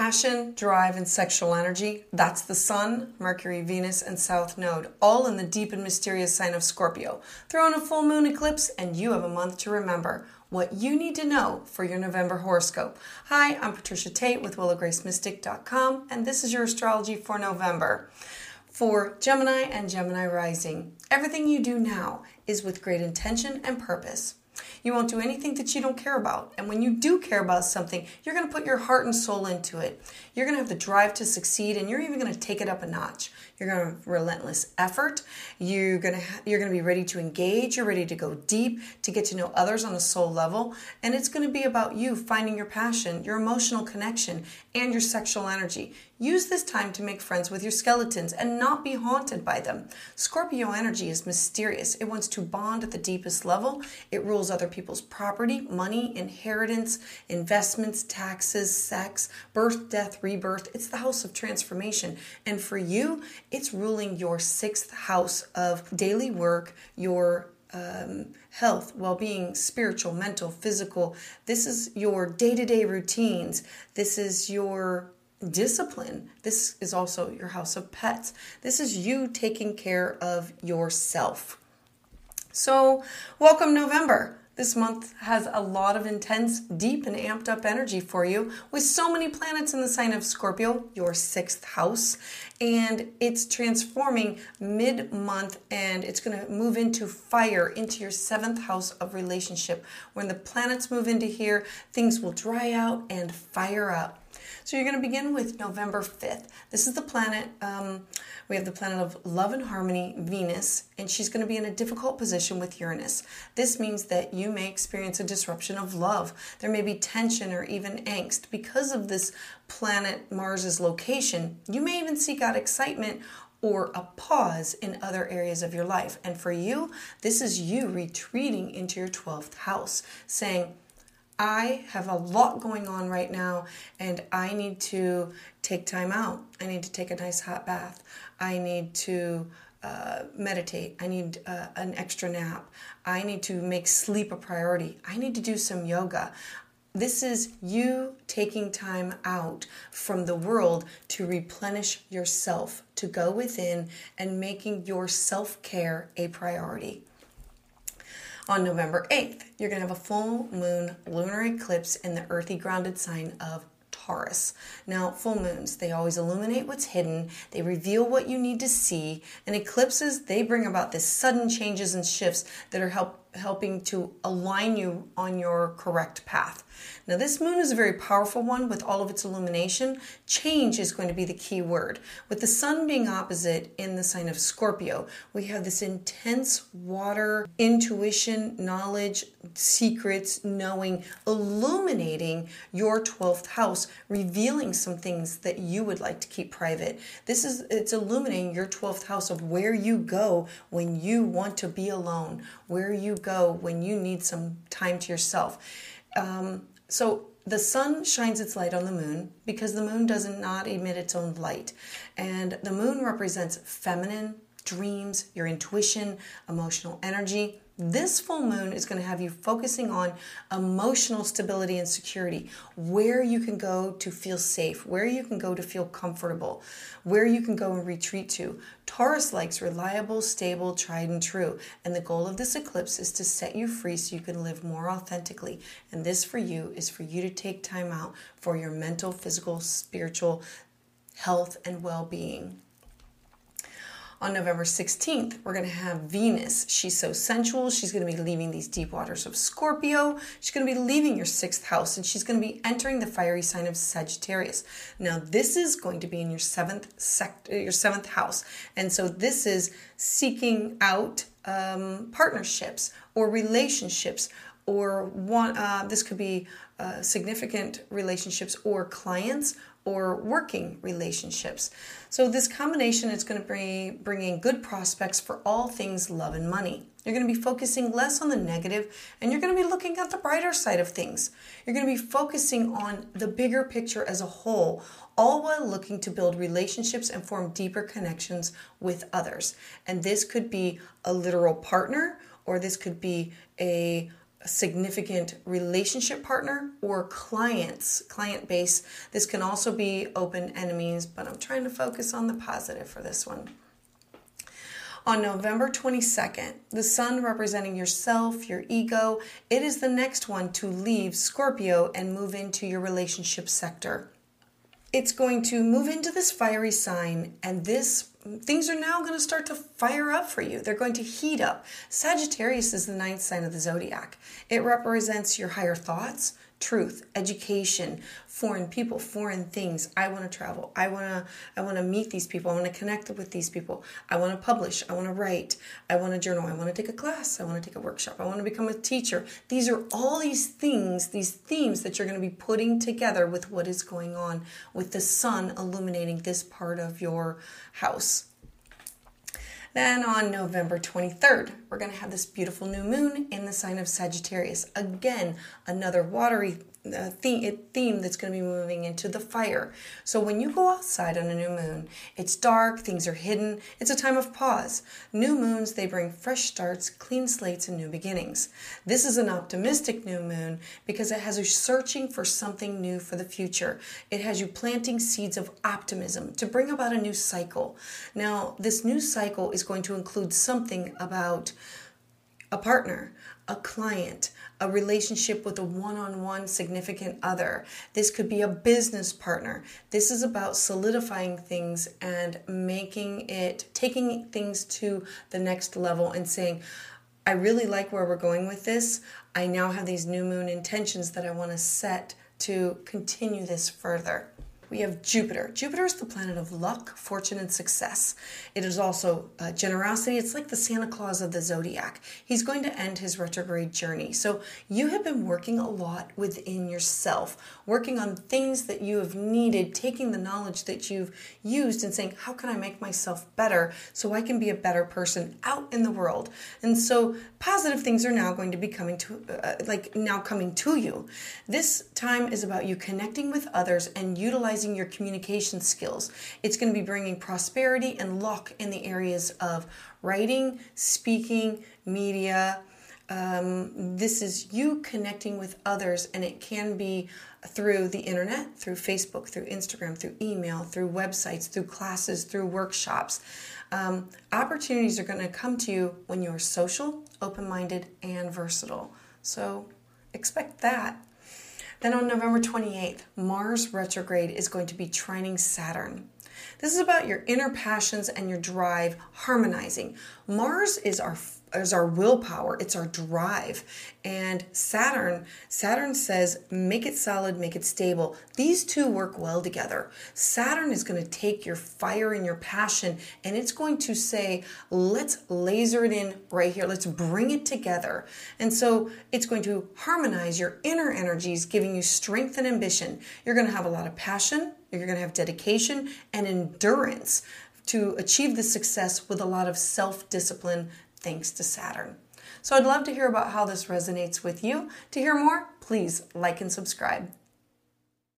passion, drive, and sexual energy. That's the Sun, Mercury, Venus, and South Node, all in the deep and mysterious sign of Scorpio. Throw in a full moon eclipse, and you have a month to remember what you need to know for your November horoscope. Hi, I'm Patricia Tate with WillowGraceMystic.com, and this is your astrology for November. For Gemini and Gemini rising, everything you do now is with great intention and purpose. You won't do anything that you don't care about. And when you do care about something, you're going to put your heart and soul into it. You're going to have the drive to succeed and you're even going to take it up a notch. You're going to have relentless effort. You're going to you're going to be ready to engage, you're ready to go deep, to get to know others on a soul level, and it's going to be about you finding your passion, your emotional connection, and your sexual energy. Use this time to make friends with your skeletons and not be haunted by them. Scorpio energy is mysterious. It wants to bond at the deepest level. It rules other people's property, money, inheritance, investments, taxes, sex, birth, death, rebirth. It's the house of transformation. And for you, it's ruling your sixth house of daily work, your um, health, well being, spiritual, mental, physical. This is your day to day routines. This is your discipline. This is also your house of pets. This is you taking care of yourself. So, welcome November. This month has a lot of intense, deep, and amped up energy for you with so many planets in the sign of Scorpio, your sixth house. And it's transforming mid month and it's going to move into fire into your seventh house of relationship. When the planets move into here, things will dry out and fire up. So you're going to begin with November 5th. This is the planet, um, we have the planet of love and harmony, Venus, and she's going to be in a difficult position with Uranus. This means that you may experience a disruption of love. There may be tension or even angst. Because of this planet Mars's location, you may even seek out excitement or a pause in other areas of your life. And for you, this is you retreating into your 12th house, saying, I have a lot going on right now and I need to take time out. I need to take a nice hot bath. I need to uh, meditate. I need uh, an extra nap. I need to make sleep a priority. I need to do some yoga. This is you taking time out from the world to replenish yourself, to go within and making your self care a priority on November 8th. You're going to have a full moon lunar eclipse in the earthy grounded sign of Taurus. Now, full moons, they always illuminate what's hidden, they reveal what you need to see, and eclipses, they bring about this sudden changes and shifts that are help helping to align you on your correct path. Now, this moon is a very powerful one with all of its illumination. Change is going to be the key word. With the sun being opposite in the sign of Scorpio, we have this intense water, intuition, knowledge, secrets, knowing, illuminating your 12th house, revealing some things that you would like to keep private. This is it's illuminating your 12th house of where you go when you want to be alone, where you go when you need some time to yourself. Um, so the sun shines its light on the moon because the moon does not emit its own light. And the moon represents feminine, dreams, your intuition, emotional energy. This full moon is going to have you focusing on emotional stability and security, where you can go to feel safe, where you can go to feel comfortable, where you can go and retreat to. Taurus likes reliable, stable, tried and true. And the goal of this eclipse is to set you free so you can live more authentically. And this for you is for you to take time out for your mental, physical, spiritual health and well being on November 16th, we're going to have Venus. She's so sensual. She's going to be leaving these deep waters of Scorpio. She's going to be leaving your sixth house and she's going to be entering the fiery sign of Sagittarius. Now, this is going to be in your seventh sector, your seventh house. And so this is seeking out um, partnerships or relationships or one, uh, this could be uh, significant relationships or clients or working relationships. So this combination is going to bring, bring in good prospects for all things love and money. You're going to be focusing less on the negative and you're going to be looking at the brighter side of things. You're going to be focusing on the bigger picture as a whole, all while looking to build relationships and form deeper connections with others. And this could be a literal partner or this could be a significant relationship partner or clients, client base. This can also be open enemies, but I'm trying to focus on the positive for this one. On November 22nd, the sun representing yourself, your ego, it is the next one to leave Scorpio and move into your relationship sector. It's going to move into this fiery sign, and this things are now going to start to fire up for you. They're going to heat up. Sagittarius is the ninth sign of the zodiac. It represents your higher thoughts, truth, education, foreign people, foreign things. I want to travel. I want to I want to meet these people. I want to connect with these people. I want to publish. I want to write. I want to journal. I want to take a class. I want to take a workshop. I want to become a teacher. These are all these things, these themes that you're going to be putting together with what is going on with the sun illuminating this part of your house. Then on November 23rd, we're going to have this beautiful new moon in the sign of Sagittarius. Again, another watery uh, theme, theme that's going to be moving into the fire. So when you go outside on a new moon, it's dark, things are hidden, it's a time of pause. New moons, they bring fresh starts, clean slates, and new beginnings. This is an optimistic new moon because it has you searching for something new for the future. It has you planting seeds of optimism to bring about a new cycle. Now, this new cycle is going to include something about a partner, a client, a relationship with a one on one significant other. This could be a business partner. This is about solidifying things and making it, taking things to the next level and saying, I really like where we're going with this. I now have these new moon intentions that I want to set to continue this further we have Jupiter. Jupiter is the planet of luck, fortune, and success. It is also uh, generosity. It's like the Santa Claus of the zodiac. He's going to end his retrograde journey. So you have been working a lot within yourself, working on things that you have needed, taking the knowledge that you've used and saying, how can I make myself better so I can be a better person out in the world? And so positive things are now going to be coming to, uh, like now coming to you. This time is about you connecting with others and utilizing your communication skills. It's going to be bringing prosperity and luck in the areas of writing, speaking, media. Um, this is you connecting with others, and it can be through the internet, through Facebook, through Instagram, through email, through websites, through classes, through workshops. Um, opportunities are going to come to you when you're social, open minded, and versatile. So expect that. Then on November 28th, Mars retrograde is going to be trining Saturn. This is about your inner passions and your drive harmonizing. Mars is our is our willpower it's our drive. And saturn saturn says make it solid make it stable. These two work well together. Saturn is going to take your fire and your passion and it's going to say let's laser it in right here. Let's bring it together. And so it's going to harmonize your inner energies giving you strength and ambition. You're going to have a lot of passion you're going to have dedication and endurance to achieve the success with a lot of self discipline thanks to Saturn. So I'd love to hear about how this resonates with you. To hear more, please like and subscribe.